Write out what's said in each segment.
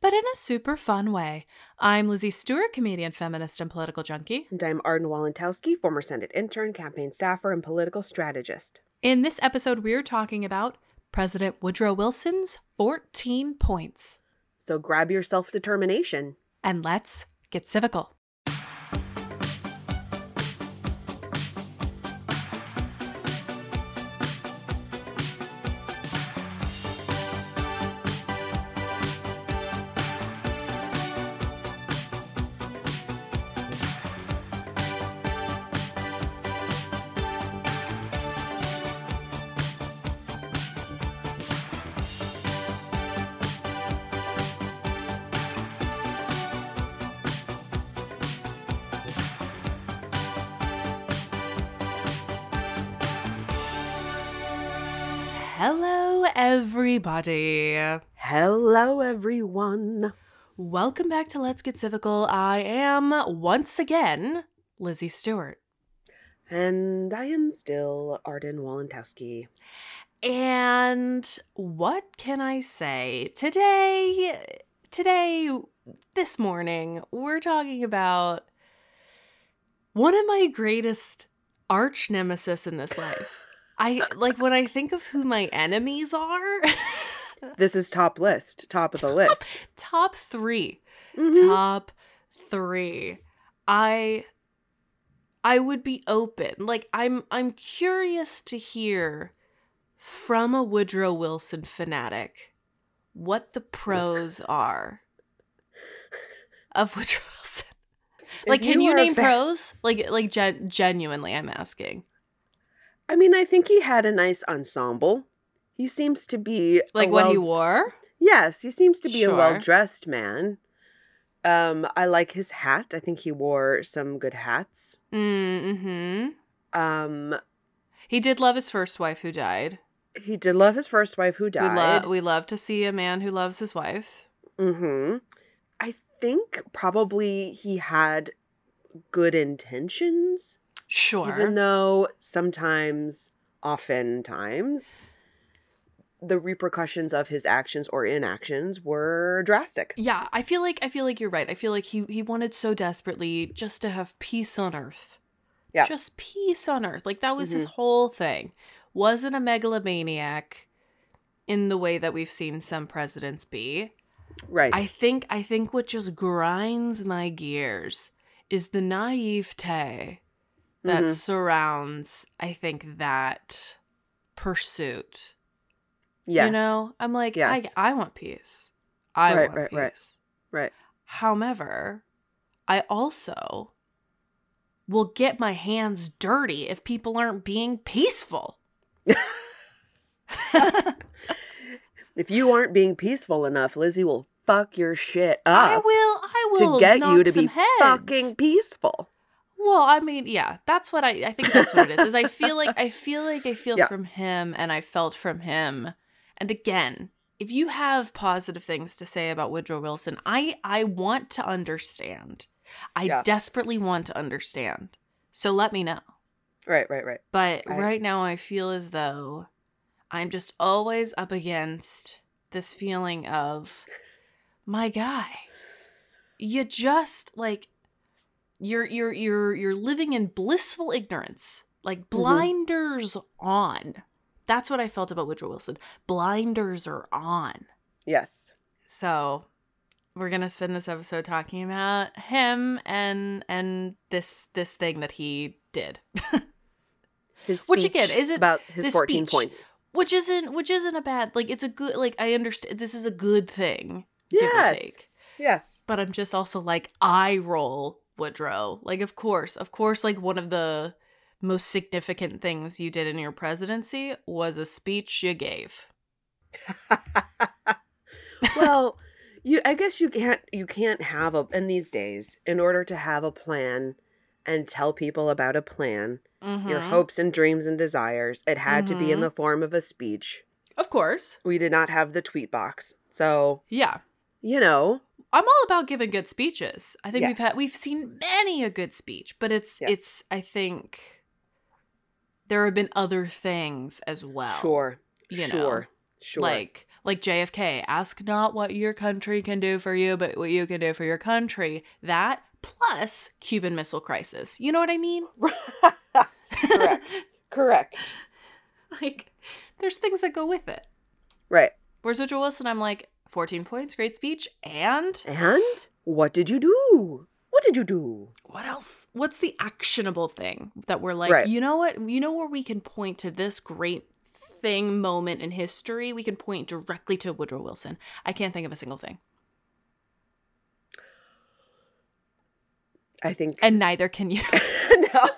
but in a super fun way. I'm Lizzie Stewart, comedian, feminist, and political junkie. And I'm Arden Walentowski, former Senate intern, campaign staffer, and political strategist. In this episode, we're talking about President Woodrow Wilson's 14 points. So grab your self determination. And let's get civical. Everybody. Hello, everyone. Welcome back to Let's Get Civical. I am once again Lizzie Stewart. And I am still Arden Walentowski. And what can I say? Today, today, this morning, we're talking about one of my greatest arch nemesis in this life. I like when I think of who my enemies are. This is top list, top of the top, list. Top 3 Mhm. Top three. I I would be open. Like I'm I'm curious to hear from a Woodrow Wilson fanatic what the pros are of Woodrow Wilson. Like, If can you a name fa- pros? Like, like gen- genuinely, I'm asking. I mean, I think he had a nice ensemble. He seems to be Like what he wore. Yes, he seems to be Sure. a well dressed man. Um, I like his hat. I think he wore some good hats. Mm-hmm. Um, He did love his first wife who died. he did love his first wife who We died. we love to see a man who loves his wife. Mm-hmm. I think probably he had good intentions, Sure. even though sometimes, oftentimes, the repercussions of his actions or inactions were drastic. yeah, I feel like I feel like you're right. I feel like he he wanted so desperately just to have peace on earth. Yeah. Just peace on earth. Like that was his whole thing. Wasn't a megalomaniac in the way that we've seen some presidents be. Right. I think I think what just grinds my gears is the naivete that Mhm. surrounds I think that pursuit. Yes. You know, I'm like, Yes. I, I want peace. I Right, want right, peace. right. Right. However, I also will get my hands dirty if people aren't being peaceful. If you aren't being peaceful enough, Lizzie will fuck your shit up I will. I will to get you to be heads. fucking peaceful. Well, I mean, yeah, that's what I. I think that's what it is. Is I feel like I feel like I feel Yeah. from him, and I felt from him. And again, if you have positive things to say about Woodrow Wilson, I I want to understand. I Yeah. desperately want to understand. So let me know. Right, right, right. But I- right now, I feel as though I'm just always up against this feeling of, my guy, you just like you're you're you're you're living in blissful ignorance, like mm-hmm. blinders on. That's what I felt about Woodrow Wilson. Blinders are on. Yes. So we're gonna spend this episode talking about him and and this this thing that he did. His Which again, isn't- about his 14 speech- points. which isn't which isn't a bad like it's a good like i understand this is a good thing Yes. take Yes. but i'm just also like i roll woodrow like of course of course like one of the most significant things you did in your presidency was a speech you gave well, you I guess you can't you can't have a in these days in order to have a plan and tell people about a plan, your Mhm. hopes and dreams and desires, it had to be in Mhm. the form of a speech. of course We did not have the tweet box. So, yeah you know, i'm all about giving good speeches i think we've had we've seen many a good speech but it's Yes. it's i think there have been other things as well sure. you know sure. Sure. Like like JFK, ask not what your country can do for you, but what you can do for your country. That plus Cuban Missile Crisis. You know what I mean? Correct. Correct. like there's things that go with it. Right. Whereas Woodrow Wilson, I'm like, 14 points, great speech, and And what did you do? What did you do? what else? What's the actionable thing that we're like, Right. you know what? You know where we can point to this great thing moment in history? We can point directly to Woodrow Wilson. I can't think of a single thing. I think And neither can you. no.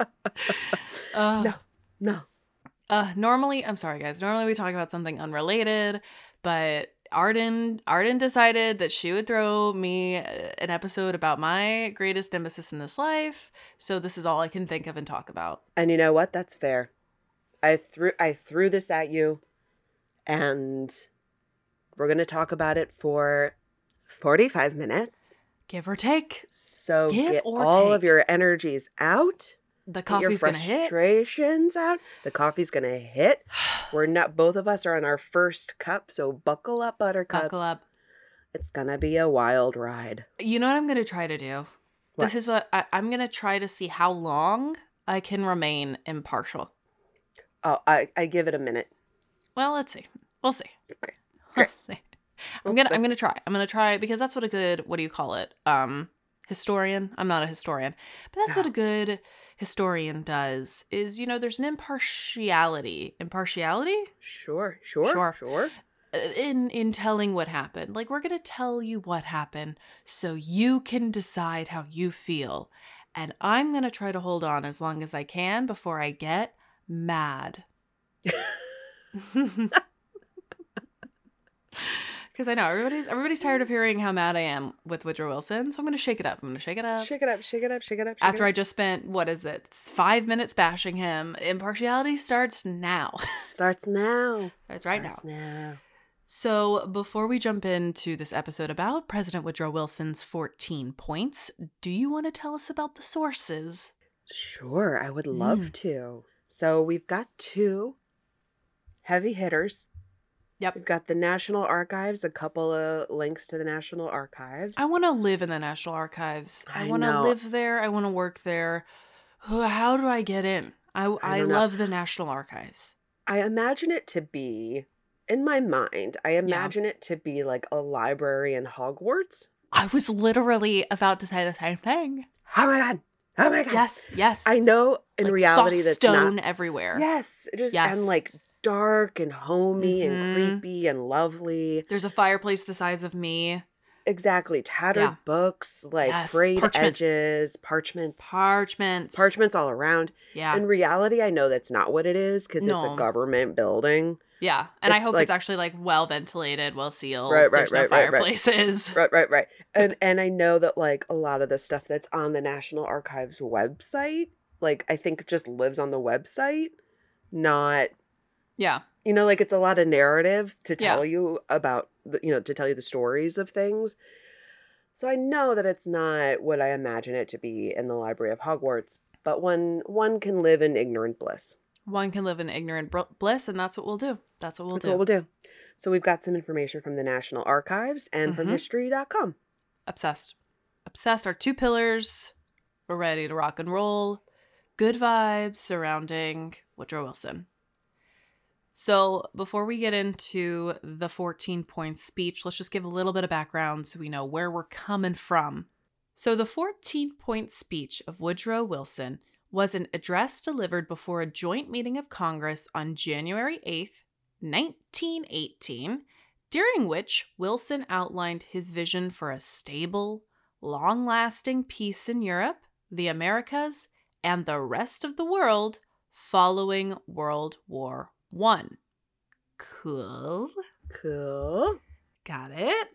Ugh. No. No. Uh, normally, I'm sorry, guys. Normally, we talk about something unrelated, but Arden Arden decided that she would throw me uh, an episode about my greatest nemesis in this life. So this is all I can think of and talk about. And you know what? That's fair. I threw I threw this at you and we're going to talk about it for 45 minutes. Give or take, So Give get or all of take. your energies out. The coffee's gonna hit. frustrations out. The coffee's going to hit. We're not both of us are on our first cup, so buckle up buttercups. Buckle up. It's going to be a wild ride. You know what I'm gonna try to do? What? This is what I, I'm gonna try to see how long I can remain impartial. Oh, I I give it a minute. Well, let's see. We'll see. Okay. We'll Great. see. I'm gonna I'm gonna try. I'm gonna try because that's what a good what do you call it? Um historian. I'm not a historian. But that's what a good historian does is, you know, there's an impartiality. Impartiality? Sure, sure, Sure. sure. Uh, In in telling what happened. Like we're gonna tell you what happened so you can decide how you feel. And I'm gonna try to hold on as long as I can before I get mad. Because I know everybody's everybody's tired of hearing how mad I am with Woodrow Wilson, so I'm gonna shake it up. I'm gonna shake it up. Shake it up, shake it up, shake it up. shake After it I just spent what is it, five minutes bashing him, impartiality starts now. starts now. That's right Starts now. So, before we jump into this episode about President Woodrow Wilson's 14 points, do you want to tell us about the sources? Sure, I would love Mm. to. So we've got two heavy hitters. Yep. We've got the National Archives, a couple of links to the National Archives. I want to live in the National Archives. I, I want to live there. I want to work there. How do I get in? I, I, don't love the National Archives. I imagine it to be, in my mind, I imagine it to be like a library in Hogwarts. I was literally about to say the same thing. Oh my god. Oh my god. Yes, yes. I know in Like reality soft that's stone not. everywhere. Yes, it just Yes. and like dark and homey Mhm. and creepy and lovely. There's a fireplace the size of me. Exactly, tattered Yeah. books, like Yes, frayed parchment. edges, parchments, Parchments. parchments all around. Yeah. In reality, I know that's not what it is because it's a government building. yeah. And I hope like- it's actually like well ventilated, well sealed. Right, right, There's no right, right, right. fireplaces. Right, right, right. And and I know that like a lot of the stuff that's on the National Archives website, like I think just lives on the website, not Yeah. you know like it's a lot of narrative to Yeah. tell you about the, you know to tell you the stories of things so i know that it's not what i imagine it to be in the library of hogwarts but one one can live in ignorant bliss One can live in ignorant br- bliss, and that's what we'll do. That's what we'll that's do. what we'll do so we've got some information from the national archives and from Mhm. history.com Obsessed. Obsessed are two pillars. We're ready to rock and roll. Good vibes surrounding Woodrow Wilson. So, before we get into the 14 point speech, let's just give a little bit of background so we know where we're coming from. So, the 14 point speech of Woodrow Wilson was an address delivered before a joint meeting of Congress on January 8th, 1918, during which Wilson outlined his vision for a stable, long lasting peace in Europe, the Americas, and the rest of the world following World War One. Cool. cool Got it.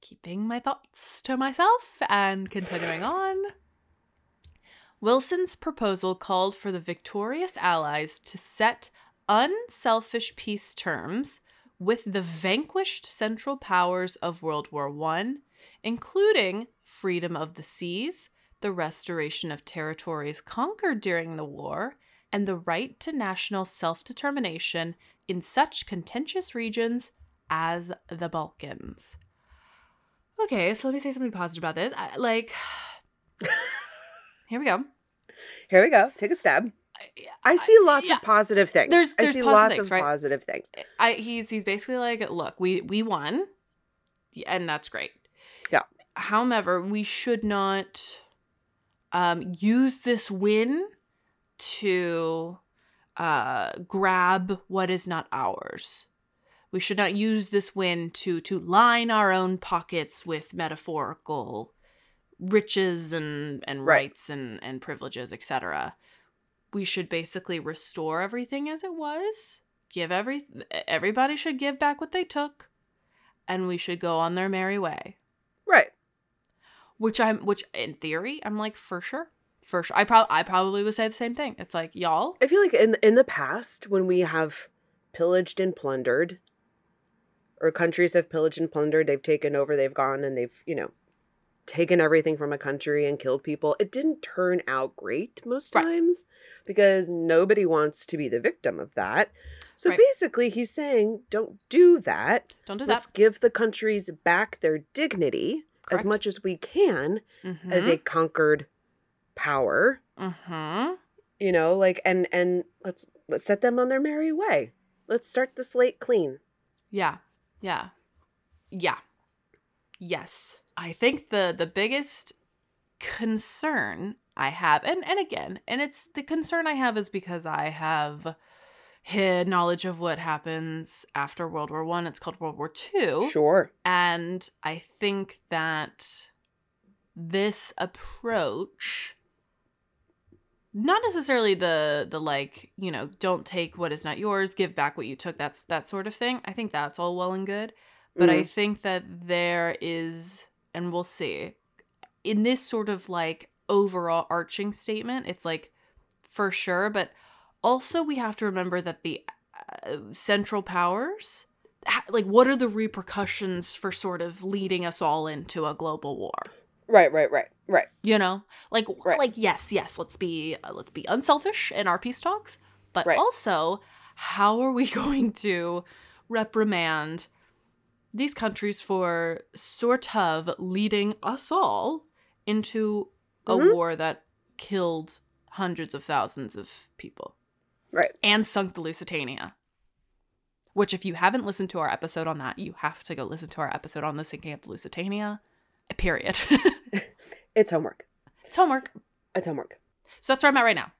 Keeping my thoughts to myself and continuing on. Wilson's proposal called for the victorious Allies to set unselfish peace terms with the vanquished Central Powers of World War I, including freedom of the seas, the restoration of territories conquered during the war, and the right to national self determination in such contentious regions as the Balkans. Okay, so let me say something positive about this. I, like, here we go. here we go take a stab I, i see lots yeah. of positive things There's- i there's see positive lots things, of right? positive things I he's he's basically like, look, we we won, and that's great. Yeah. However, we should not um, use this win to uh, grab what is not ours. We should not use this win to to line our own pockets with metaphorical riches and and Right. rights and and privileges, etc. We should basically restore everything as it was. Give every everybody should give back what they took, and we should go on their merry way. right Which I'm, which in theory, I'm like for sure, for sure. I probably, I probably would say the same thing. It's like y'all, I feel like in in the past when we have pillaged and plundered or countries have pillaged and plundered, they've taken over, they've gone and they've, you know, taken everything from a country and killed people. It didn't turn out great most Right. times because nobody wants to be the victim of that. So Right. basically he's saying don't do that. don't do Let's that. give the countries back their dignity as much as we can Mm-hmm. as a conquered power mm-hmm. you know like and and let's let's set them on their merry way let's start the slate clean Yeah. Yeah. Yeah. Yes. I think the the biggest concern I have and and again, and it's the concern I have is because I have had knowledge of what happens after World War 1. It's called World War 2. sure And I think that this approach not necessarily the the like, you know, don't take what is not yours, give back what you took, that's that sort of thing. I think that's all well and good. But I think that there is and we'll see in this sort of like overall arching statement, it's like for sure, but also we have to remember that the uh, central powers like what are the repercussions for sort of leading us all into a global war right right right right you know like Right. like yes yes let's be uh, let's be unselfish in our peace talks but Right. also how are we going to reprimand these countries for sort of leading us all into a Mhm. war that killed hundreds of thousands of people right and sunk the Lusitania. Which, if you haven't listened to our episode on that, you have to go listen to our episode on the sinking of the Lusitania. Period. it's homework it's homework. It's homework. So that's where I'm at right now.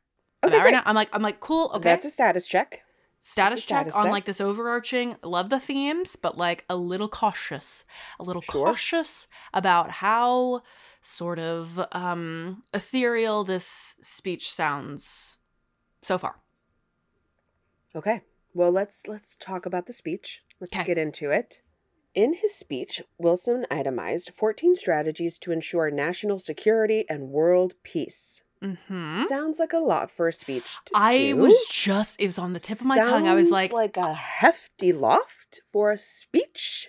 I'm Okay, right now. I'm like, I'm like, cool. Okay. That's a status check. status a check status on check. like this overarching love the themes but like a little cautious a little Sure. cautious about how sort of um ethereal this speech sounds so far Okay. Well, let's let's talk about the speech. Let's 'Kay. get into it. In his speech, Wilson itemized 14 strategies to ensure national security and world peace. mm-hmm. Sounds like a lot for a speech i do. was just it was on the tip of my tongue i was like like a hefty loft for a speech.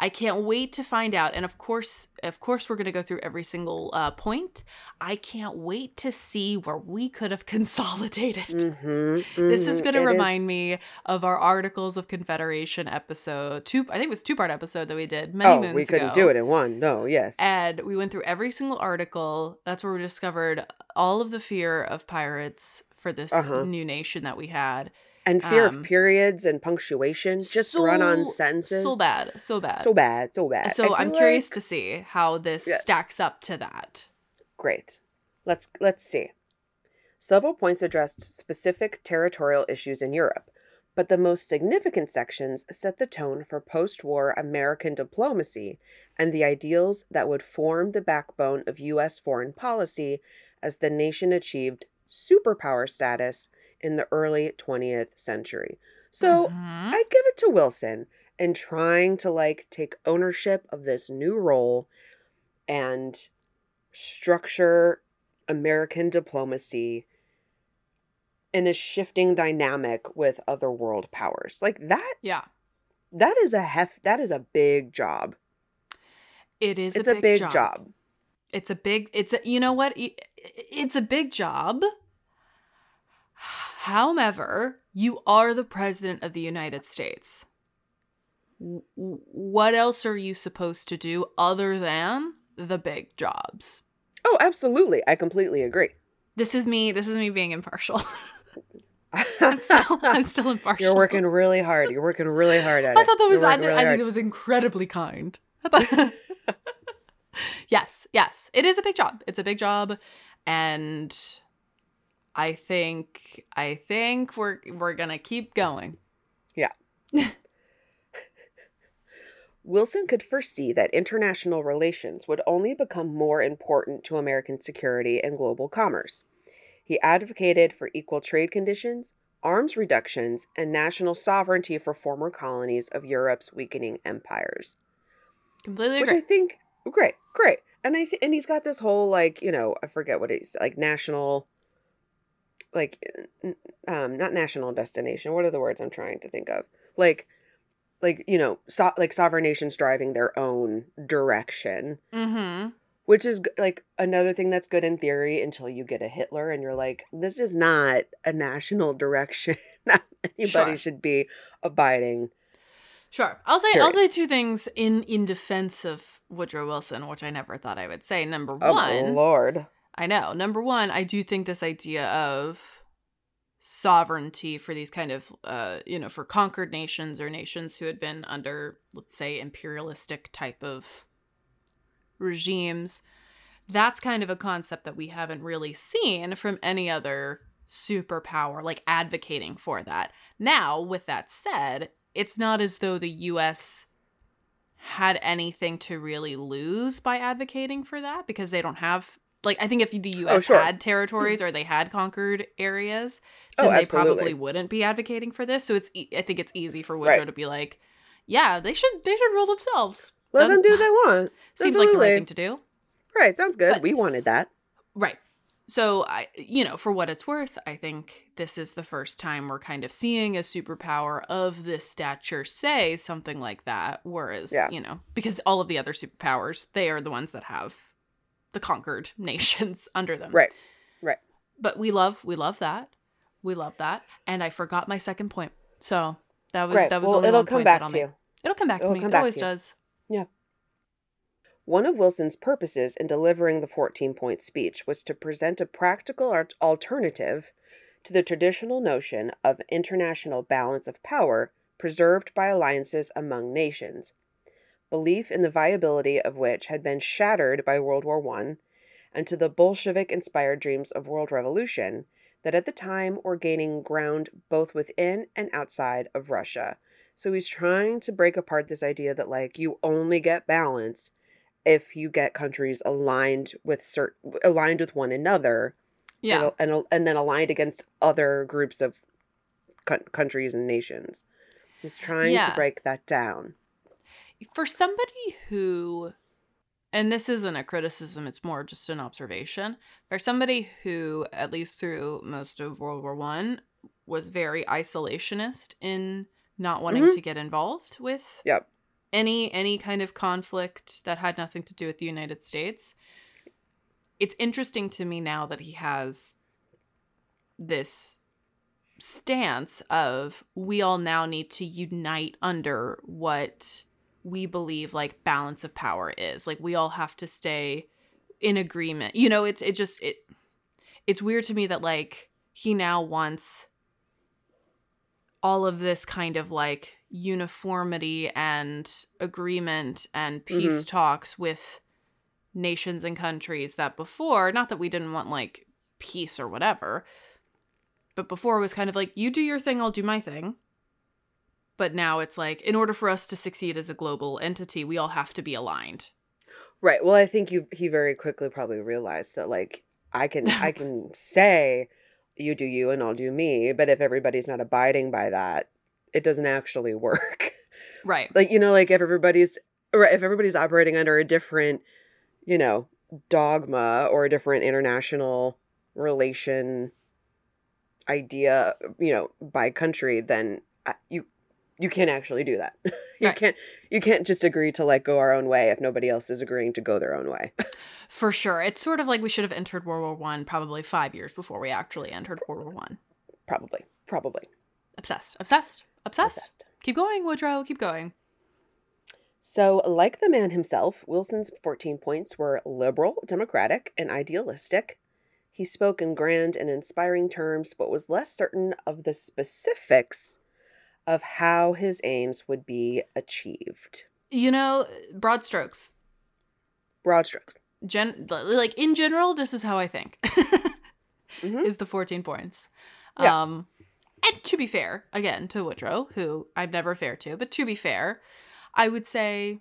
I can't wait to find out. And of course, of course, we're going to go through every single uh, point. I can't wait to see where we could have consolidated. Mm-hmm, This is mhm. going to remind is- me of our Articles of Confederation episode. Two, I think it was two part episode that we did many Oh, moons we couldn't ago. do it in one. No, yes. And we went through every single article. That's where we discovered all of the fear of pirates for this Uh-huh. new nation that we had. And fear um, of periods and punctuation just run on So- sentences. So bad, so bad. So bad. So bad. So I'm feel curious to see how this Yes. stacks up to that. Great. Let's let's see. Several points addressed specific territorial issues in Europe, but the most significant sections set the tone for post-war American diplomacy and the ideals that would form the backbone of US foreign policy as the nation achieved superpower status in the early 20th century. So, Mhm. I give it to Wilson in trying to like take ownership of this new role and structure American diplomacy in a shifting dynamic with other world powers. Like that yeah, that is a hef that is a big job. it is. it's a a big, big job. job. It's a big. It's a. You know what? It's a big job. However, you are the president of the United States. W- What else are you supposed to do other than the big jobs? Oh, absolutely. I completely agree. This is me. This is me being impartial. I'm still. I'm still impartial. You're working really hard. You're working really hard at it. I thought that was. I, really I think that was incredibly kind. I thought- yes, yes, it is a big job. It's a big job, and I think I think we're we're gonna keep going. Yeah. Wilson could foresee that international relations would only become more important to American security and global commerce. He advocated for equal trade conditions, arms reductions, and national sovereignty for former colonies of Europe's weakening empires. Completely Which agree. I think great, great. And I th- and he's got this whole like, you know, I forget what it's like national like um not national destination. What are the words I'm trying to think of? Like like, you know, so- like sovereign nations driving their own direction, mm-hmm. which is like another thing that's good in theory until you get a Hitler and you're like, this is not a national direction that anybody Sure. should be abiding. Sure. I'll say I'll say two things in in defense of Woodrow Wilson, which I never thought I would say. Number Oh one, lord. I know. Number one, I do think this idea of sovereignty for these kind of, uh, you know, for conquered nations or nations who had been under, let's say, imperialistic type of regimes, that's kind of a concept that we haven't really seen from any other superpower, like advocating for that. Now, with that said, it's not as though the US had anything to really lose by advocating for that because they don't have like I think if the US Oh, sure. had territories or they had conquered areas, Oh, then they probably wouldn't be advocating for this. So it's e- I think it's easy for Woodrow Right. to be like, yeah, they should they should rule themselves. Let That them do what they want. Seems like the right thing to do. Right, sounds good. But- we wanted that. Right. So I you know, for what it's worth, I think this is the first time we're kind of seeing a superpower of this stature say something like that. Whereas, Yeah. you know, because all of the other superpowers, they are the ones that have the conquered nations under them. Right. Right. But we love we love that. We love that. And I forgot my second point. So that was Great. that was well, only it'll one come point back to make. you. It'll come back It'll to me. It always does. Yeah. One of Wilson's purposes in delivering the 14 point speech was to present a practical alternative to the traditional notion of international balance of power preserved by alliances among nations, belief in the viability of which had been shattered by World War I and to the Bolshevik inspired dreams of world revolution that at the time were gaining ground both within and outside of Russia. So he's trying to break apart this idea that like you only get balance if you get countries aligned with certain aligned with one another Yeah. and, and and then aligned against other groups of co- countries and nations. He's trying Yeah. to break that down. For somebody who and this isn't a criticism, it's more just an observation. For somebody who, at least through most of World War One, was very isolationist in not wanting Mhm. to get involved with Yep. any any kind of conflict that had nothing to do with the United States. It's interesting to me now that he has this stance of we all now need to unite under what we believe like balance of power is. Like we all have to stay in agreement. You know, it's it just it it's weird to me that like he now wants all of this kind of like uniformity and agreement and mm-hmm. peace talks with nations and countries that before not that we didn't want like peace or whatever but before it was kind of like you do your thing i'll do my thing but now it's like in order for us to succeed as a global entity we all have to be aligned Right. Well, I think you he very quickly probably realized that like I can I can say you do you and I'll do me, but if everybody's not abiding by that, it doesn't actually work. right like you know like if everybody's if everybody's operating under a different, you know, dogma or a different international relation idea, you know, by country, then uh, you you can't actually do that. you Right. can't you can't just agree to like go our own way if nobody else is agreeing to go their own way. for sure it's sort of like we should have entered world war one probably five years before we actually entered world war one probably. Probably. obsessed obsessed obsessed Obsessed. keep going woodrow keep going So, like the man himself, Wilson's 14 points were liberal, democratic, and idealistic. He spoke in grand and inspiring terms, but was less certain of the specifics of how his aims would be achieved. you know broad strokes Broad strokes. gen like in general this is how i think Mhm. is the 14 points Yeah. um and to be fair again to woodrow who i'm never fair to but to be fair i would say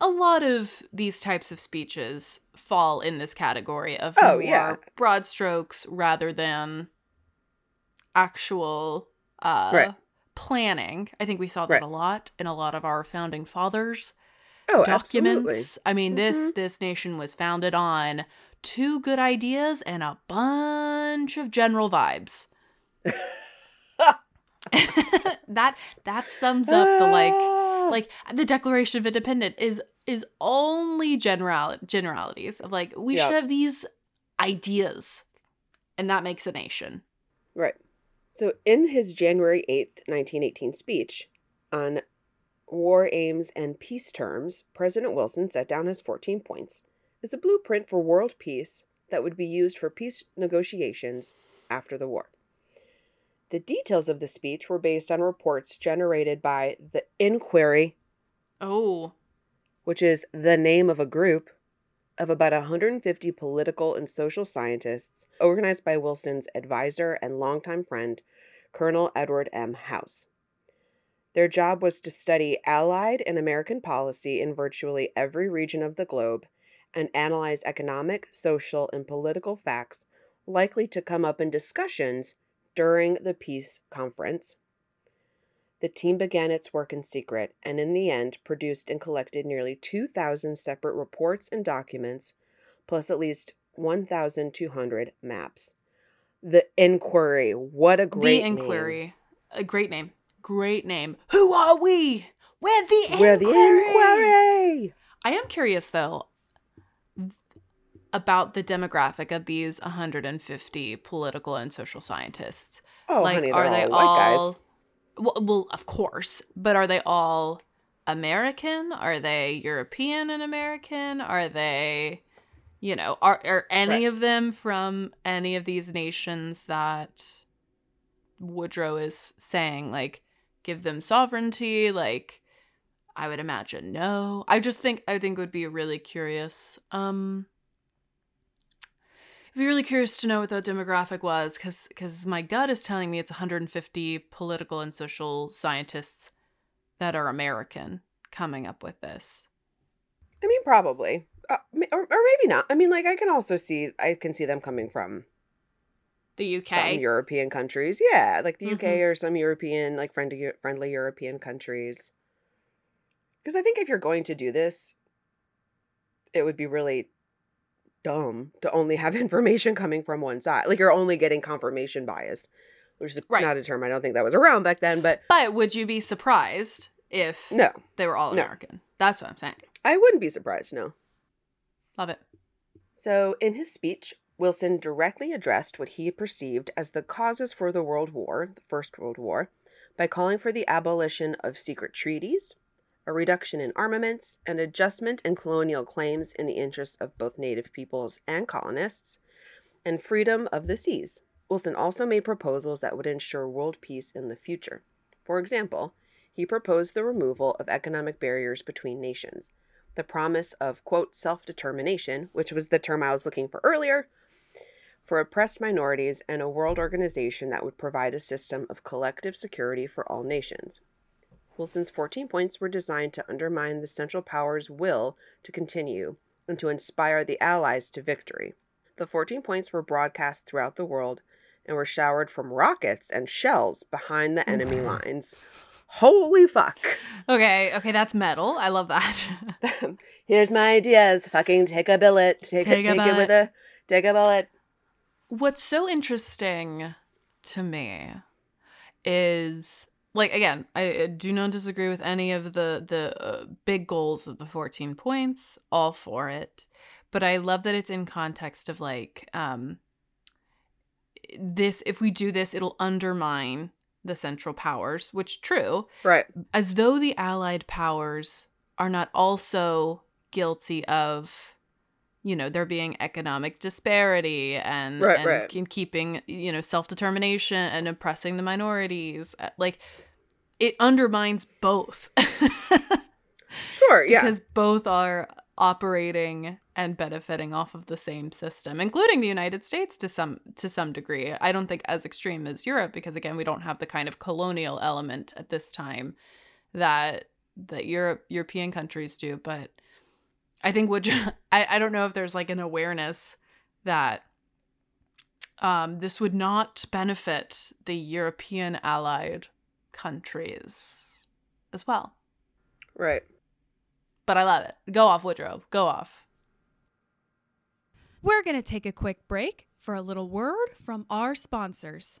a lot of these types of speeches fall in this category of Oh, more yeah. broad strokes rather than actual uh Right. Planning i think we saw that Right. a lot in a lot of our founding fathers Oh, documents. I mean, this Mhm. this nation was founded on two good ideas and a bunch of general vibes. that that sums up the like Ah. like the Declaration of Independence is is only general generalities of like we Yeah. should have these ideas, and that makes a nation. Right. So, in his January 8th, 1918 speech on war aims and peace terms, President Wilson set down his 14 points as a blueprint for world peace that would be used for peace negotiations after the war. The details of the speech were based on reports generated by the Inquiry, Oh, which is the name of a group of about 150 political and social scientists organized by Wilson's advisor and longtime friend, Colonel Edward M. House. Their job was to study Allied and American policy in virtually every region of the globe and analyze economic, social, and political facts likely to come up in discussions during the peace conference. The team began its work in secret and, in the end, produced and collected nearly 2,000 separate reports and documents, plus at least 1,200 maps. The Inquiry. What a great the name. inquiry, a great name, great name. Who are we? We're the Inquiry. We're the Inquiry. I am curious though about the demographic of these 150 political and social scientists. Oh, like, honey, are all they white all? guys. Well, well, of course, but are they all American? Are they European and American? Are they, you know, are are any Right. of them from any of these nations that Woodrow is saying like give them sovereignty? Like, I would imagine no. I just think I think it would be a really curious. Um, be really curious to know what that demographic was because because my gut is telling me it's 150 political and social scientists that are American coming up with this. I mean, probably, uh, or, or maybe not. I mean, like I can also see I can see them coming from the UK, some European countries. Yeah, like the Mhm. UK or some European, like friendly friendly European countries. Because I think if you're going to do this, it would be really dumb to only have information coming from one side. Like you're only getting confirmation bias, which is Right. not a term I don't think that was around back then. But But would you be surprised if no, they were all No. American? That's what I'm saying. I wouldn't be surprised. No. Love it. So, in his speech, Wilson directly addressed what he perceived as the causes for the World War, the First World War, by calling for the abolition of secret treaties, a reduction in armaments, an adjustment in colonial claims in the interests of both native peoples and colonists, and freedom of the seas. Wilson also made proposals that would ensure world peace in the future. For example, he proposed the removal of economic barriers between nations, the promise of, quote, self determination, which was the term I was looking for earlier, for oppressed minorities, and a world organization that would provide a system of collective security for all nations. Wilson's 14 points were designed to undermine the Central Powers' will to continue and to inspire the Allies to victory. The 14 points were broadcast throughout the world and were showered from rockets and shells behind the enemy lines. Holy fuck. Okay, okay, that's metal. I love that. Here's my ideas. Fucking take a billet. Take, Take it, a take it with a take a bullet. What's so interesting to me is like again, I, do not disagree with any of the the uh, big goals of the 14 points, all for it. But I love that it's in context of like um this if we do this it'll undermine the central powers, which true, Right. as though the allied powers are not also guilty of you know there being economic disparity and, Right, and right. in keeping you know self-determination and oppressing the minorities Uh, like it undermines both Sure. Yeah. because both are operating and benefiting off of the same system including the United States to some to some degree I don't think as extreme as Europe because again we don't have the kind of colonial element at this time that that Europe European countries do but I think would I, I don't know if there's like an awareness that um this would not benefit the European allied countries as well right. but I love it. Go off, Woodrow. Go off. We're going to take a quick break for a little word from our sponsors.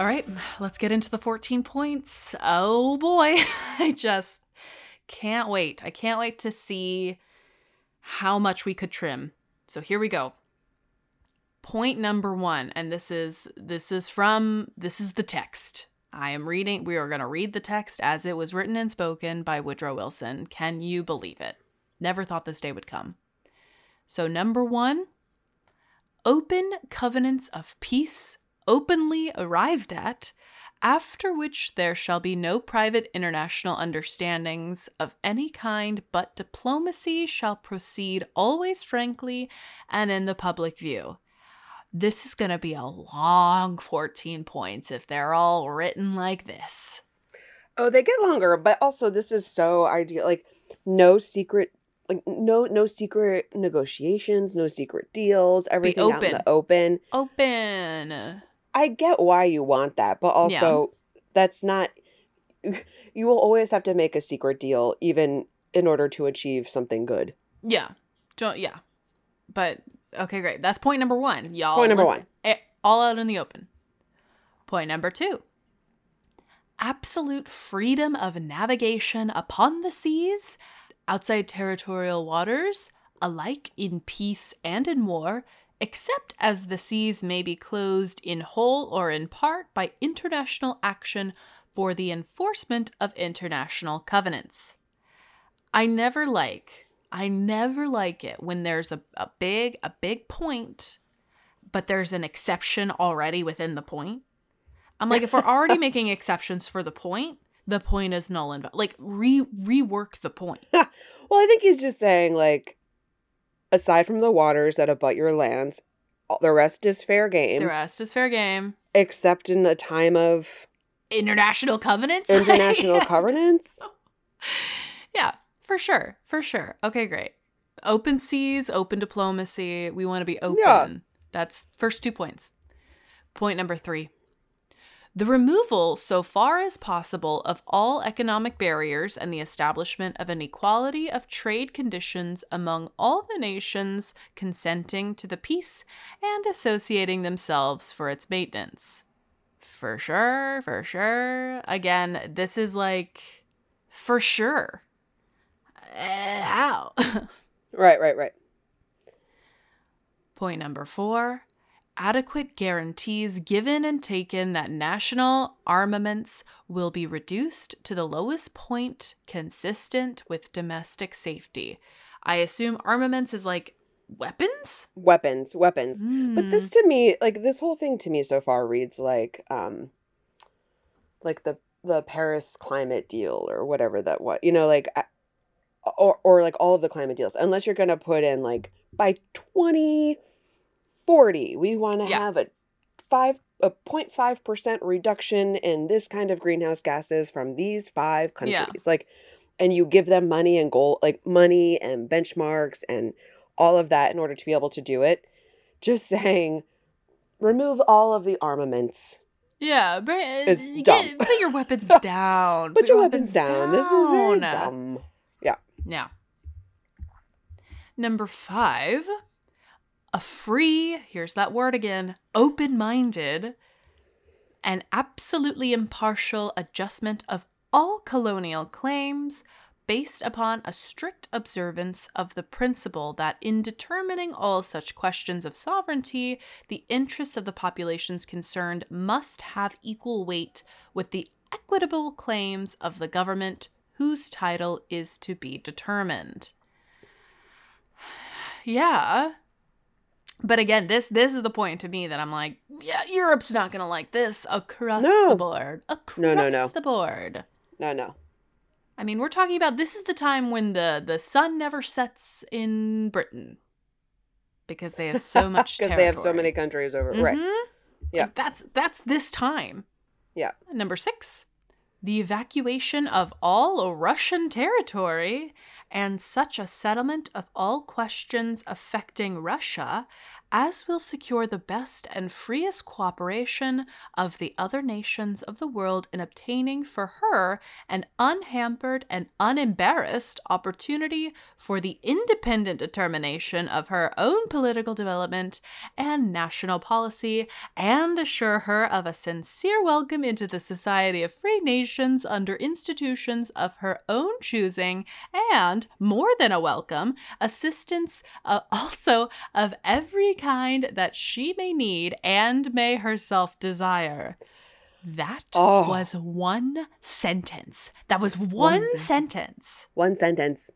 All right, let's get into the 14 points. Oh boy, I just can't wait. I can't wait to see how much we could trim. So here we go. Point number 1, and this is this is from this is the text. I am reading we are going to read the text as it was written and spoken by Woodrow Wilson. Can you believe it? Never thought this day would come. So number 1, open covenants of peace openly arrived at, after which there shall be no private international understandings of any kind, but diplomacy shall proceed always frankly and in the public view. This is going to be a long 14 points if they're all written like this. Oh, they get longer, but also this is so ideal. Like no secret like no no secret negotiations, no secret deals, everything out in the open. Open. I get why you want that, but also that's not you will always have to make a secret deal even in order to achieve something good. Yeah. Don't, yeah. But okay, great. That's point number one. Y'all. Point number one. eh, All out in the open. Point number two. Absolute freedom of navigation upon the seas, outside territorial waters, alike in peace and in war, except as the seas may be closed in whole or in part by international action for the enforcement of international covenants. I never like I never like it when there's a, a big a big point, but there's an exception already within the point. I'm like, if we're already making exceptions for the point, the point is null and void. Like re rework the point. Well, I think he's just saying like aside from the waters that abut your lands, the rest is fair game The rest is fair game. except in a time of International covenants. international covenants. Yeah, for sure. For sure. Okay, great. Open seas, open diplomacy. We want to be open. Yeah. That's first two points. Point number three. The removal, so far as possible, of all economic barriers and the establishment of an equality of trade conditions among all the nations consenting to the peace and associating themselves for its maintenance. For sure, for sure. Again, this is like, for sure. Uh, how? Right, right, right. Point number four adequate guarantees given and taken that national armaments will be reduced to the lowest point consistent with domestic safety. I assume armaments is like weapons? Weapons, weapons. But Hmm. this to me, like this whole thing to me so far reads like um like the the Paris climate deal or whatever that what you know like or or like all of the climate deals unless you're going to put in like by 2040 we want to Yeah. have a 5 a 0.5% reduction in this kind of greenhouse gases from these five Yeah. countries like and you give them money and goal like money and benchmarks and all of that in order to be able to do it just saying remove all of the armaments Yeah, but uh, It's get- dumb. put your weapons down. put your weapons down. this is very down. dumb Yeah. Number five, a free, here's that word again, open minded, and absolutely impartial adjustment of all colonial claims based upon a strict observance of the principle that in determining all such questions of sovereignty, the interests of the populations concerned must have equal weight with the equitable claims of the government whose title is to be determined. Yeah. But again, this this is the point to me that I'm like, yeah, Europe's not gonna like this across No. the board. Across No, no, no. the board. No, no. I mean, we're talking about this is the time when the the sun never sets in Britain because they have so much Because they have so many countries over. Right. Mhm. Yeah. Like, that's that's this time. Yeah. Number six, the evacuation of all Russian territory and such a settlement of all questions affecting Russia as will secure the best and freest cooperation of the other nations of the world in obtaining for her an unhampered and unembarrassed opportunity for the independent determination of her own political development and national policy, and assure her of a sincere welcome into the society of free nations under institutions of her own choosing, and, more than a welcome, assistance uh, also of every kind that she may need and may herself desire. That Oh. was one sentence. That was one, sentence. sentence. One sentence,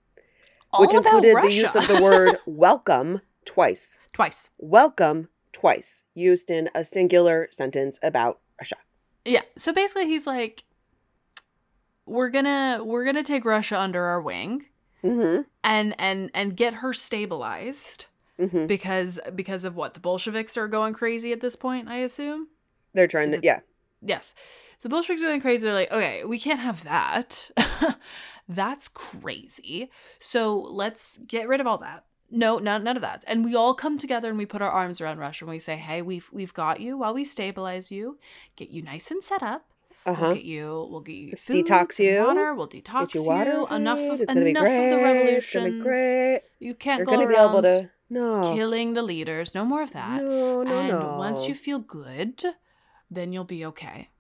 All which included Russia. the use of the word welcome twice. twice. Welcome twice, used in a singular sentence about Russia. Yeah. So basically he's like we're going to we're going to take Russia under our wing Mm-hmm. and and and get her stabilized Mm-hmm. because because of what the Bolsheviks are going crazy at this point, I assume. They're trying Is to, it- yeah. Yes. So Bolsheviks are going crazy. They're like, okay, we can't have that. That's crazy. So let's get rid of all that. No, none, none of that. And we all come together and we put our arms around Russia and we say, hey, we've we've got you while we stabilize you, get you nice and set up. Uh We'll get you. We'll get you Let's food, detox you. Water. We'll detox Get you water. Enough of It's be enough of the be great. You can't You're go gonna be around able to. No. killing the leaders. No more of that. No, no, and no. once you feel good, then you'll be okay.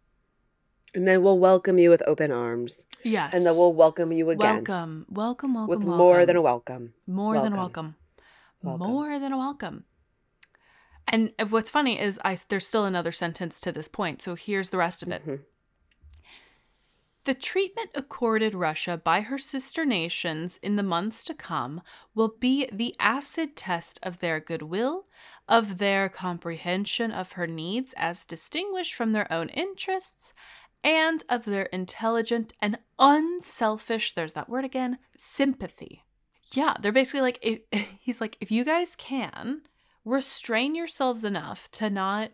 and then we'll welcome you with open arms, Yes. and then we'll welcome you again welcome, welcome, welcome, with welcome. more than a welcome. more than a welcome. welcome. Welcome. more than a welcome. And what's funny is I there's still another sentence to this point. So here's the rest of it. Mhm. The treatment accorded Russia by her sister nations in the months to come will be the acid test of their goodwill, of their comprehension of her needs as distinguished from their own interests, and of their intelligent and unselfish, there's that word again, sympathy. Yeah, they're basically like, if, he's like, if you guys can, restrain yourselves enough to not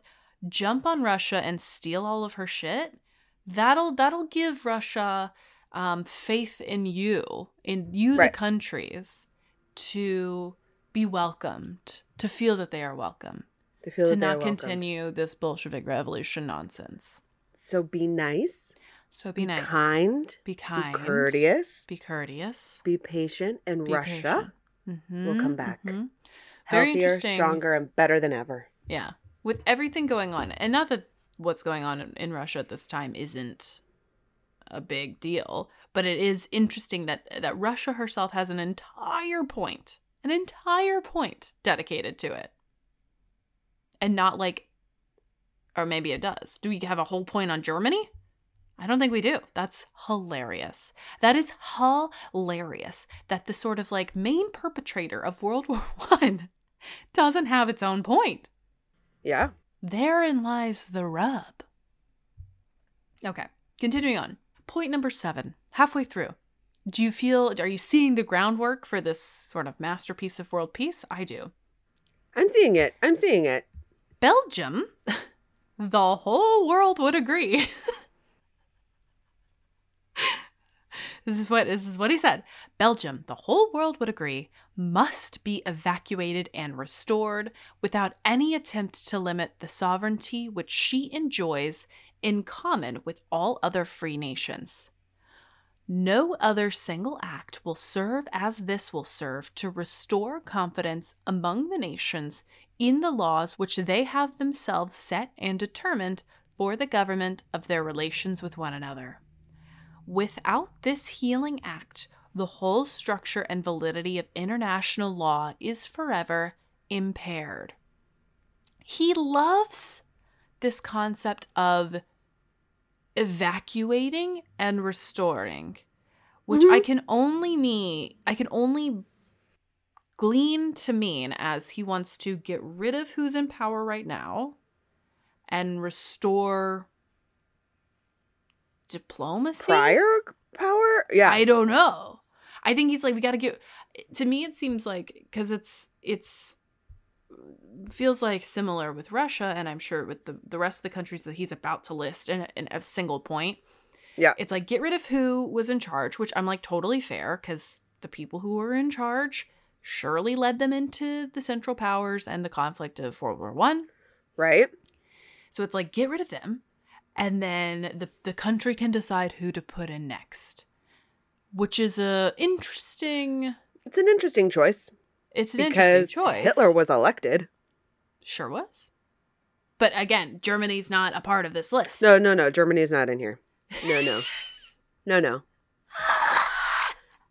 jump on Russia and steal all of her shit, that'll that'll give Russia um, faith in you, in you, Right. the countries, to be welcomed, to feel that they are welcome, To feel to not continue this Bolshevik revolution nonsense. So be nice, So be, nice, kind, be kind, be courteous, be courteous. be patient, and Be Russia patient. will come back. mhm. Very healthier, interesting. stronger, and better than ever. Yeah. With everything going on, and not that what's going on in, Russia at this time isn't a big deal, but it is interesting that that Russia herself has an entire point, an entire point dedicated to it. And not like or maybe it does. Do we have a whole point on Germany? I don't think we do. That's hilarious. That is hilarious that the sort of like main perpetrator of World War 1 doesn't have its own point. Yeah. Therein lies the rub. Okay, continuing on. Point number seven, halfway through. Do you feel, are you seeing the groundwork for this sort of masterpiece of world peace? I do. I'm seeing it. I'm seeing it. Belgium, the whole world would agree. this is what this is what he said. Belgium, the whole world would agree, must be evacuated and restored without any attempt to limit the sovereignty which she enjoys in common with all other free nations. No other single act will serve as this will serve to restore confidence among the nations in the laws which they have themselves set and determined for the government of their relations with one another. Without this healing act, the whole structure and validity of international law is forever impaired. He loves this concept of evacuating and restoring, which mm-hmm. I can only mean, I can only glean to mean as he wants to get rid of who's in power right now and restore diplomacy. Prior power? Yeah. I don't know. I think he's like we got to get. To me, it seems like because it's it's feels like similar with Russia, and I'm sure with the the rest of the countries that he's about to list in, in a single point. Yeah. it's like get rid of who was in charge, which I'm like totally fair because the people who were in charge surely led them into the Central Powers and the conflict of World War One. right? So it's like get rid of them, and then the the country can decide who to put in next, which is a interesting. It's an interesting choice It's an interesting choice. Hitler was elected. sure was, but again, Germany's not a part of this list. No, no, no. Germany's not in here. No, no. no, no.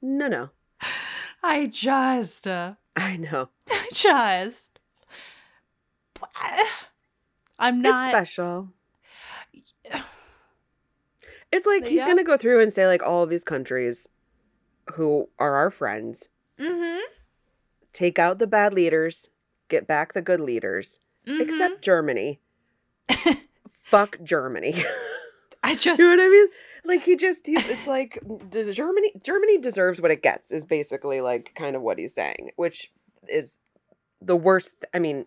No, no. I just, uh, I know. I just, I'm not. It's special. It's like he's Yeah. going to go through and say, like, all of these countries who are our friends, Mm-hmm. take out the bad leaders, get back the good leaders, mm-hmm. except Germany. Fuck Germany. I just, you know what I mean? Like he just he's it's like does Germany Germany deserves what it gets is basically like kind of what he's saying, which is the worst I mean,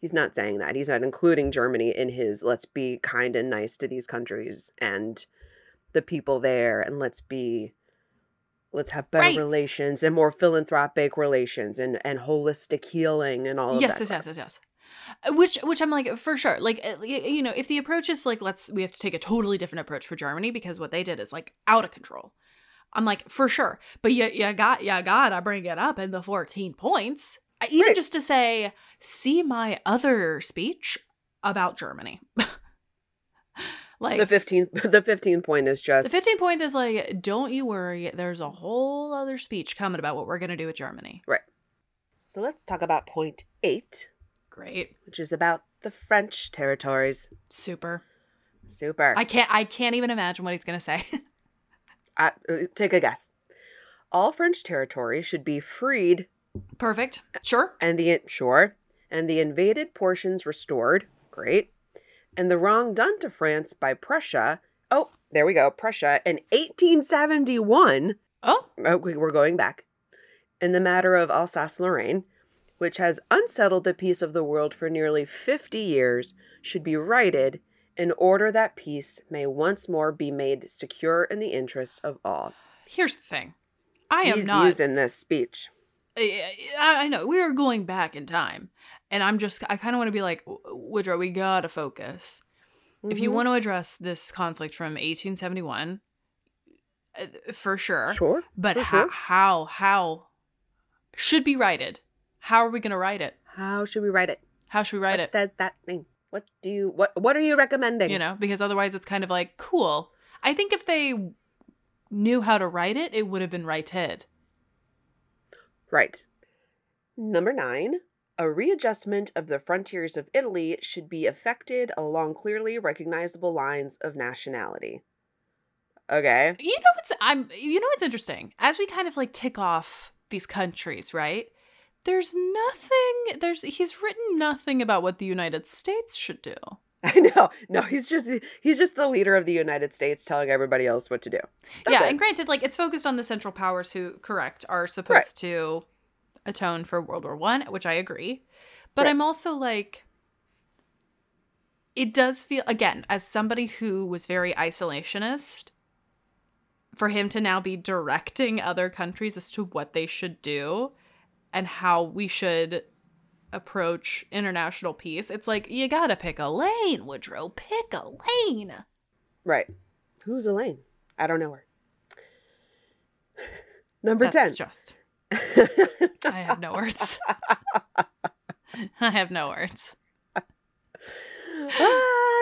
he's not saying that. He's not including Germany in his let's be kind and nice to these countries and the people there and let's be let's have better Right. relations and more philanthropic relations and and holistic healing and all of yes, that. yes, yes, yes, yes. Uh, Which, which I'm like for sure. Like, uh, you know, if the approach is like, let's, we have to take a totally different approach for Germany because what they did is like out of control. I'm like for sure, but you, you got, you gotta bring it up in the 14 points, Uh, even Right. just to say, see my other speech about Germany. like The 15th the 15th point is just the 15 point is like, don't you worry, there's a whole other speech coming about what we're gonna do with Germany. Right. So let's talk about point 8. Great, which is about the French territories. super. Super. I can't, I can't even imagine what he's gonna say. Uh, uh, take a guess. All French territory should be freed Perfect. Sure. and the sure and the invaded portions restored. Great. And the wrong done to France by Prussia. Oh, there we go. Prussia in 1871. Oh, oh Okay, we're going back. In the matter of Alsace-Lorraine, which has unsettled the peace of the world for nearly 50 years, should be righted in order that peace may once more be made secure in the interest of all. here's the thing. I am He's not. using this speech. I, I know we are going back in time, and I'm just. I kind of want to be like Woodrow. We gotta focus. If you Mhm. want to address this conflict from 1871, uh, for sure. Sure. But how, sure. how how should be righted? How are we gonna write it? How should we write it? How should we write What it? That that thing. What do you what what are you recommending? You know, because otherwise it's kind of like cool. I think if they knew how to write it, it would have been righted. Right. Number nine, a readjustment of the frontiers of Italy should be effected along clearly recognizable lines of nationality. Okay. You know what's I'm you know what's interesting? As we kind of like tick off these countries, right? There's nothing there's he's written nothing about what the United States should do. I know. No, he's just he's just the leader of the United States telling everybody else what to do. That's yeah, it. and granted, like it's focused on the Central Powers who, correct, are supposed to atone for World War One, which I agree. But Right. I'm also like, it does feel again as somebody who was very isolationist. For him to now be directing other countries as to what they should do and how we should approach international peace, it's like you gotta pick a lane, Woodrow. Pick a lane. Right. Who's Elaine? I don't know her. Number That's 10. just. I have no words. I have no words. ah,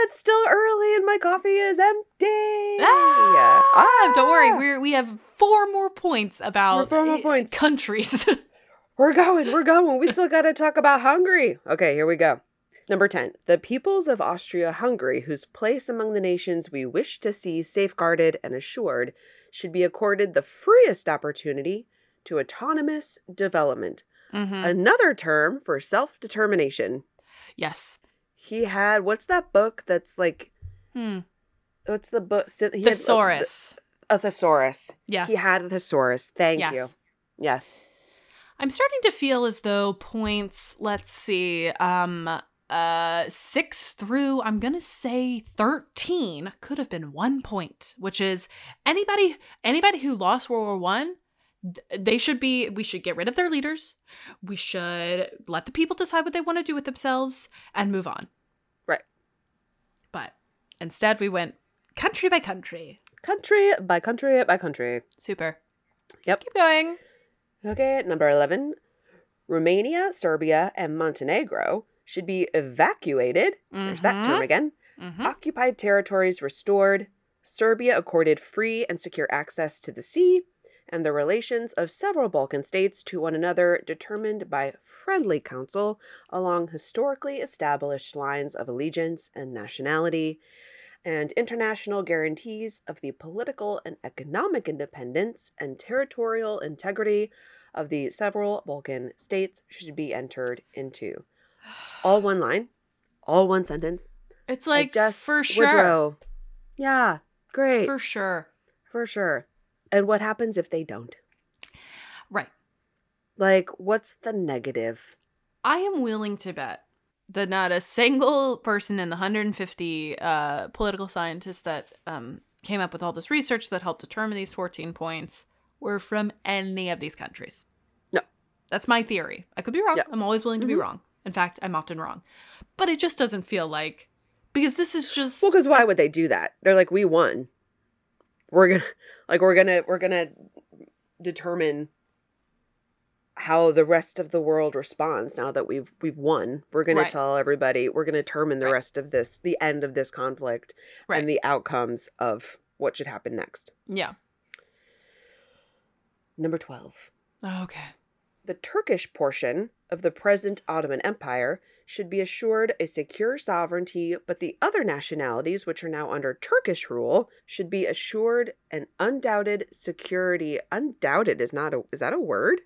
it's still early and my coffee is empty. Ah, Ah! Don't worry, we're we have four more points about Four more points. countries. We're going, we're going. We still got to talk about Hungary. Okay, here we go. Number 10. The peoples of Austria Hungary, whose place among the nations we wish to see safeguarded and assured, should be accorded the freest opportunity to autonomous development. Mhm. Another term for self determination. Yes. He had, what's that book that's like, Hmm. what's the book? He had Thesaurus. A, thesaurus. Yes. He had a thesaurus. Thank yes. you. Yes. I'm starting to feel as though points, let's see, um uh 6 through I'm going to say 13 could have been 1 point, which is anybody anybody who lost World War One, they should be we should get rid of their leaders. We should let the people decide what they want to do with themselves and move on. Right. But instead we went country by country. Country by country by country. Super. Yep. Keep going. Okay, number 11. Romania, Serbia, and Montenegro should be evacuated. There's that term Mhm. again. Mhm. Occupied territories restored. Serbia accorded free and secure access to the sea. And the relations of several Balkan states to one another determined by friendly counsel along historically established lines of allegiance and nationality, and international guarantees of the political and economic independence and territorial integrity of the several Balkan states should be entered into. All one line, all one sentence. It's like just for sure. Woodrow. Yeah, great. For sure. For sure. And what happens if they don't? Right. Like, what's the negative? I am willing to bet that not a single person in the 150 uh, political scientists that um, came up with all this research that helped determine these 14 points were from any of these countries. No. That's my theory. I could be wrong. Yeah. I'm always willing to be Mhm. wrong. In fact, I'm often wrong. But it just doesn't feel like because this is just Well, because why would they do that? They're like, we won. We're gonna, like, we're gonna, we're gonna determine how the rest of the world responds now that we've we've won. We're gonna Right. tell everybody. We're gonna determine the Right. rest of this, the end of this conflict, Right. and the outcomes of what should happen next. yeah. Number twelve. Oh, okay. The Turkish portion of the present Ottoman Empire should be assured a secure sovereignty, but the other nationalities, which are now under Turkish rule, should be assured an undoubted security. Undoubted is not a is that a word?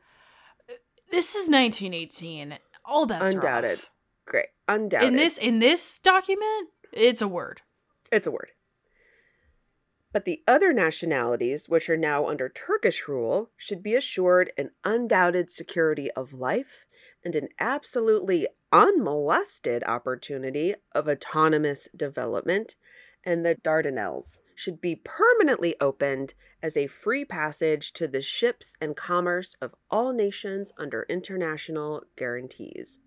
This is 1918. All bets are Undoubted. off. Great. Undoubted. In this in this document, it's a word. It's a word. But the other nationalities, which are now under Turkish rule, should be assured an undoubted security of life and an absolutely unmolested opportunity of autonomous development, and the Dardanelles should be permanently opened as a free passage to the ships and commerce of all nations under international guarantees.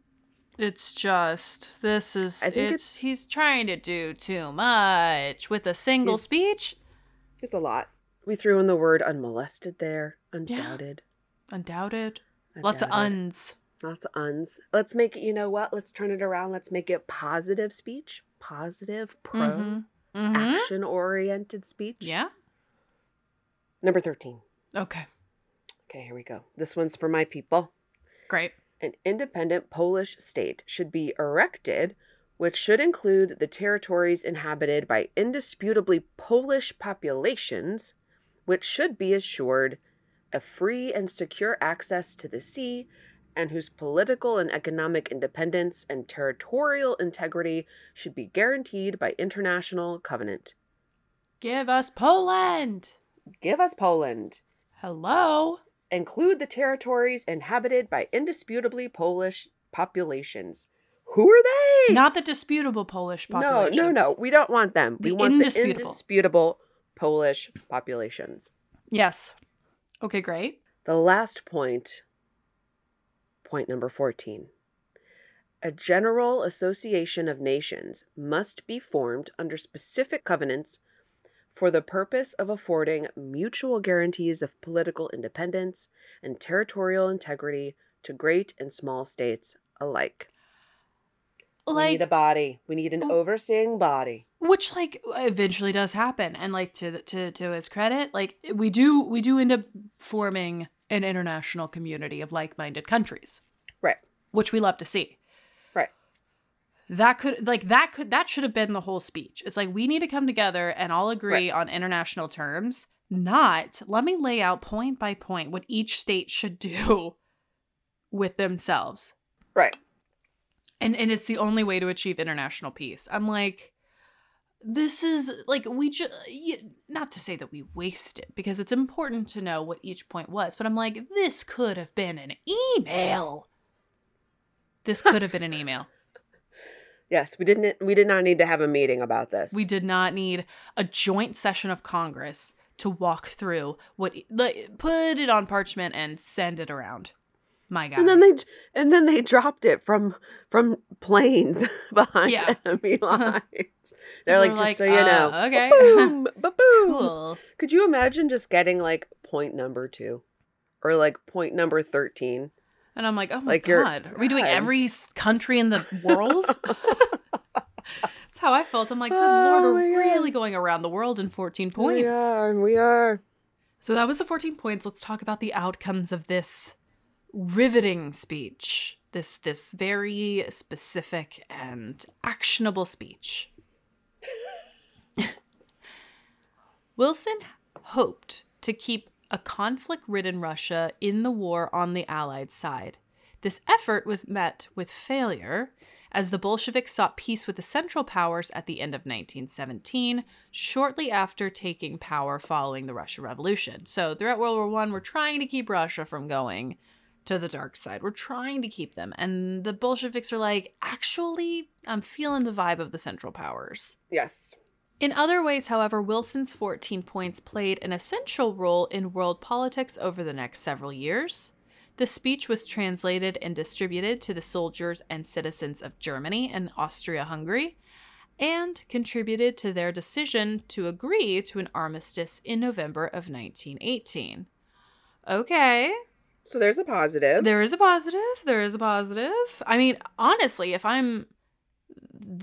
It's just this is I think it's, he's trying to do too much with a single speech. It's a lot. We threw in the word unmolested there, undoubted. Undoubted. Lots of uns. Lots of uns. Let's make it, you know what? Let's turn it around. Let's make it positive speech, positive, pro, Mhm. Mhm. action oriented speech. Yeah. Number 13. Okay. Okay, here we go. This one's for my people. Great. An independent Polish state should be erected, which should include the territories inhabited by indisputably Polish populations, which should be assured a free and secure access to the sea, and whose political and economic independence and territorial integrity should be guaranteed by international covenant. Give us Poland. Give us Poland. Hello. Include the territories inhabited by indisputably Polish populations. Who are they? Not the disputable Polish populations. no, no. No. We don't want them. we want indisputable. the indisputable Polish populations. Yes. Okay, great. The last point, point number 14. A general association of nations must be formed under specific covenants for the purpose of affording mutual guarantees of political independence and territorial integrity to great and small states alike. we need a body. We need an Oh. overseeing body. which like eventually does happen and like to to to his credit like we do we do end up forming an international community of like-minded countries Right. which we love to see Right. that could like that could that should have been the whole speech it's like we need to come together and all agree on international terms not let me lay out point by point what each state should do with themselves Right. and and it's the only way to achieve international peace i'm like this is like we just not to say that we waste it because it's important to know what each point was but i'm like this could have been an email. This could have been an email. Yes, we didn't we did not need to have a meeting about this. we did not need a joint session of congress to walk through what like, put it on parchment and send it around my god and then they and then they dropped it from from planes behind Yeah. enemy lines. They're like, just like, so you uh, know, okay. boom, boom. cool Could you imagine just getting like point number two, or like point number thirteen? And I'm like, oh my Like god, are we doing every country in the world? That's how I felt. I'm like, good Oh lord, we're God. really going around the world in 14 points. We are, we are. So that was the 14 points. Let's talk about the outcomes of this riveting speech. This this very specific and actionable speech. Wilson hoped to keep a conflict ridden Russia in the war on the Allied side. This effort was met with failure as the Bolsheviks sought peace with the Central Powers at the end of 1917, shortly after taking power following the Russian Revolution. So, throughout World War One, we're trying to keep Russia from going to the dark side. We're trying to keep them. And the Bolsheviks are like, actually, I'm feeling the vibe of the Central Powers. Yes. In other ways, however, Wilson's 14 points played an essential role in world politics over the next several years. The speech was translated and distributed to the soldiers and citizens of Germany and Austria Hungary, and contributed to their decision to agree to an armistice in November of 1918. Okay, So there's a positive. there is a positive. There is a positive. I mean, honestly, if I'm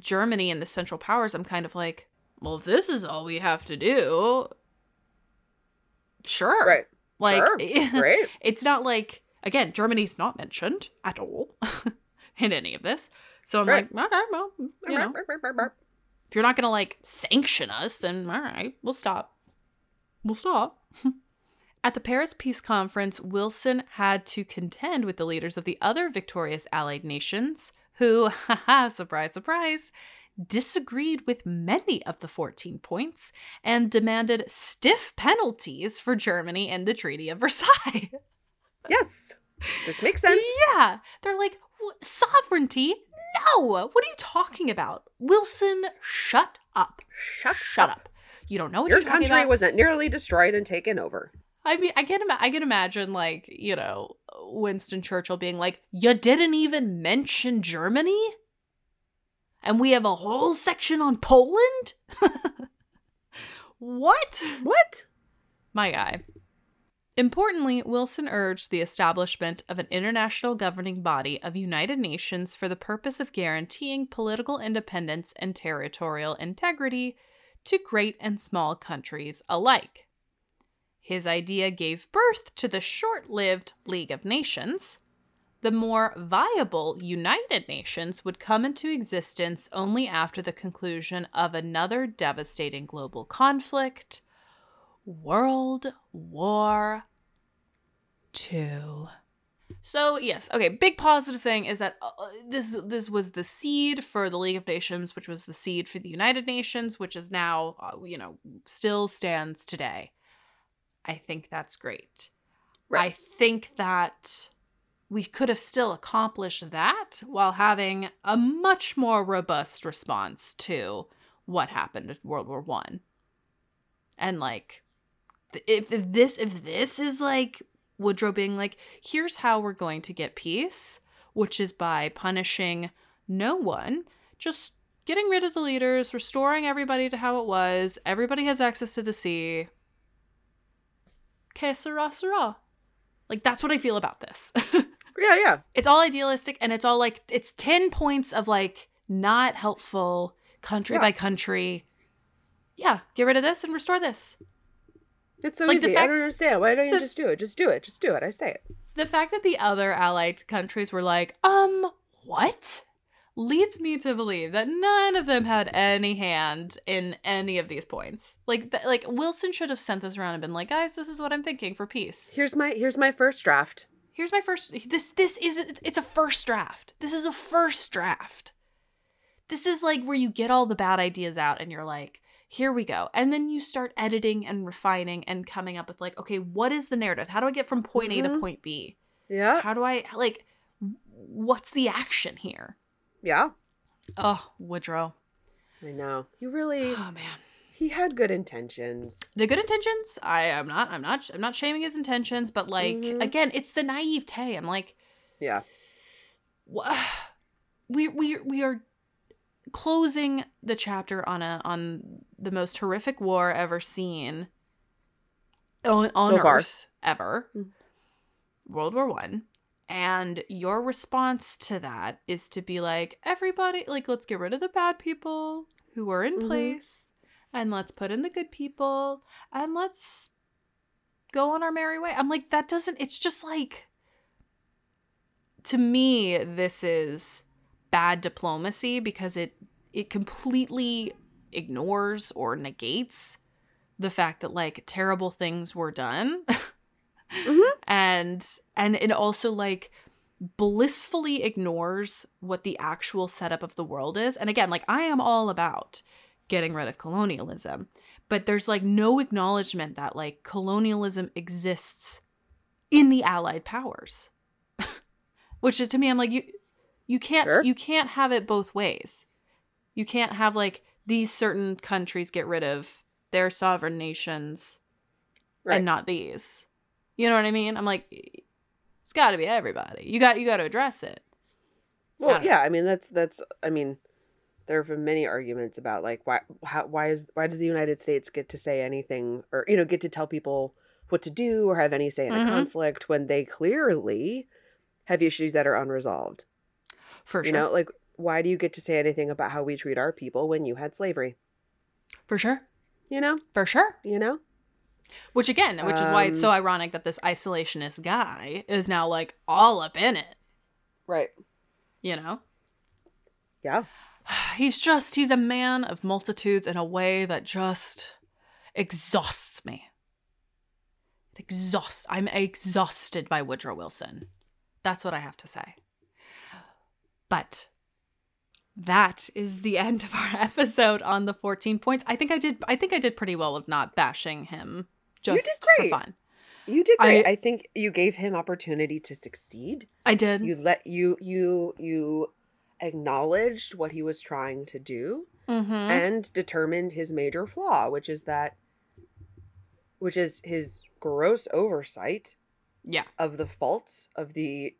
Germany and the Central Powers, I'm kind of like, well, if this is all we have to do, sure. Right. Like, Sure. Great. it's not like, again, Germany's not mentioned at all in any of this. So I'm Right. like, okay, well, you know, if you're not going to like sanction us, then all right, we'll stop. We'll stop. At the Paris Peace Conference, Wilson had to contend with the leaders of the other victorious Allied nations, who, haha, surprise, surprise, disagreed with many of the 14 points and demanded stiff penalties for Germany and the Treaty of Versailles. Yes. This makes sense. Yeah. They're like, sovereignty? No. What are you talking about? Wilson, shut up. Shut, Shut up. You don't know what Your country wasn't nearly destroyed and taken over. I mean, I can ima- I can imagine like you know Winston Churchill being like, "You didn't even mention Germany, and we have a whole section on Poland." what? What? My guy. Importantly, Wilson urged the establishment of an international governing body of United Nations for the purpose of guaranteeing political independence and territorial integrity to great and small countries alike. His idea gave birth to the short lived League of Nations. The more viable United Nations would come into existence only after the conclusion of another devastating global conflict World War II. So yes, okay. Big positive thing is that uh, this this was the seed for the League of Nations, which was the seed for the United Nations, which is now uh, you know still stands today. I think that's great. Right. I think that we could have still accomplished that while having a much more robust response to what happened in World War One. And like, if, if this if this is like Woodrow being like, here's how we're going to get peace, which is by punishing no one, just getting rid of the leaders, restoring everybody to how it was. Everybody has access to the sea. Que sera, sera. Like that's what I feel about this. Yeah, yeah. it's all idealistic and it's all like it's 10 points of like not helpful country Yeah. by country. Yeah, get rid of this and restore this. It's so Like, easy. I don't understand. Why don't you the- just do it? Just do it. Just do it. I say it. The fact that the other allied countries were like, um, what? Leads me to believe that none of them had any hand in any of these points. Like, th- like Wilson should have sent this around and been like, guys, this is what I'm thinking for peace. Here's my here's my first draft. Here's my first. This this is it's- a first draft. This is a first draft. This is like where you get all the bad ideas out and you're like, here we go. And then you start editing and refining and coming up with like, okay, what is the narrative? How do I get from point A to Mhm. point B? Yeah. How do I like what's the action here? Yeah. Oh, Woodrow. I know. He really Oh man. he had good intentions. The good intentions, I am not I'm not I'm not shaming his intentions, but like Mhm. again, it's the naivete. I'm like Yeah. we we we are closing the chapter on a on the most horrific war ever seen on, on So earth ever Mm. world war one and your response to that is to be like everybody like let's get rid of the bad people who are in Mhm. place and let's put in the good people and let's go on our merry way i'm like that doesn't it's just like to me this is bad diplomacy because it it completely ignores or negates the fact that like terrible things were done Mhm. and and it also like blissfully ignores what the actual setup of the world is and again like i am all about getting rid of colonialism but there's like no acknowledgement that like colonialism exists in the allied powers which is to me i'm like you you can't Sure. you can't have it both ways you can't have like these certain countries get rid of their sovereign nations Right. and not these you know what i mean i'm like it's got to be everybody you got you got to address it Well, don't yeah, I mean that's that's I mean there have been many arguments about like why how, why is why does the United States get to say anything or you know get to tell people what to do or have any say in a Mhm. conflict when they clearly have issues that are unresolved. for sure. You know, like why do you get to say anything about how we treat our people when you had slavery? for sure You know, for sure you know. Which again which is why it's so Um, ironic that this isolationist guy is now like all up in it. Right. you know? Yeah. he's just he's a man of multitudes in a way that just exhausts me. It exhausts i'm exhausted by woodrow wilson. That's what i have to say. But that is the end of our episode on the 14 points. I think i did i think i did pretty well with not bashing him just did great. for fun You did great. I- I, think you gave him opportunity to succeed. i did You let you you you acknowledged what he was trying to do mm-hmm. and determined his major flaw, which is that which is his gross oversight yeah of the faults of the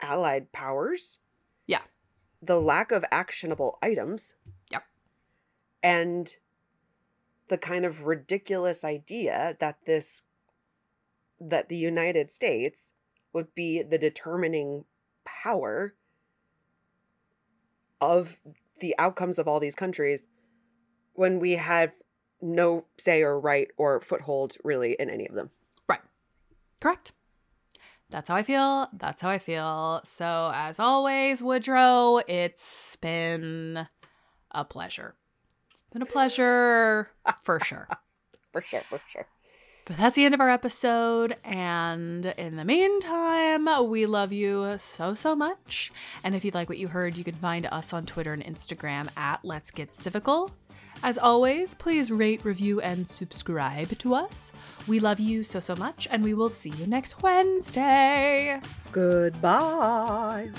allied powers. Yeah. The lack of actionable items. Yep. And the kind of ridiculous idea that this that the United States would be the determining power of the outcomes of all these countries when we have no say or right or foothold really in any of them. Right. Correct. That's how I feel. That's how I feel. So, as always, Woodrow, it's been a pleasure. Been a pleasure for sure. For sure, for sure. But that's the end of our episode. And in the meantime, we love you so, so much. And if you like what you heard, you can find us on Twitter and Instagram at Let's Get Civical. As always, please rate, review, and subscribe to us. We love you so, so much, and we will see you next Wednesday. Goodbye.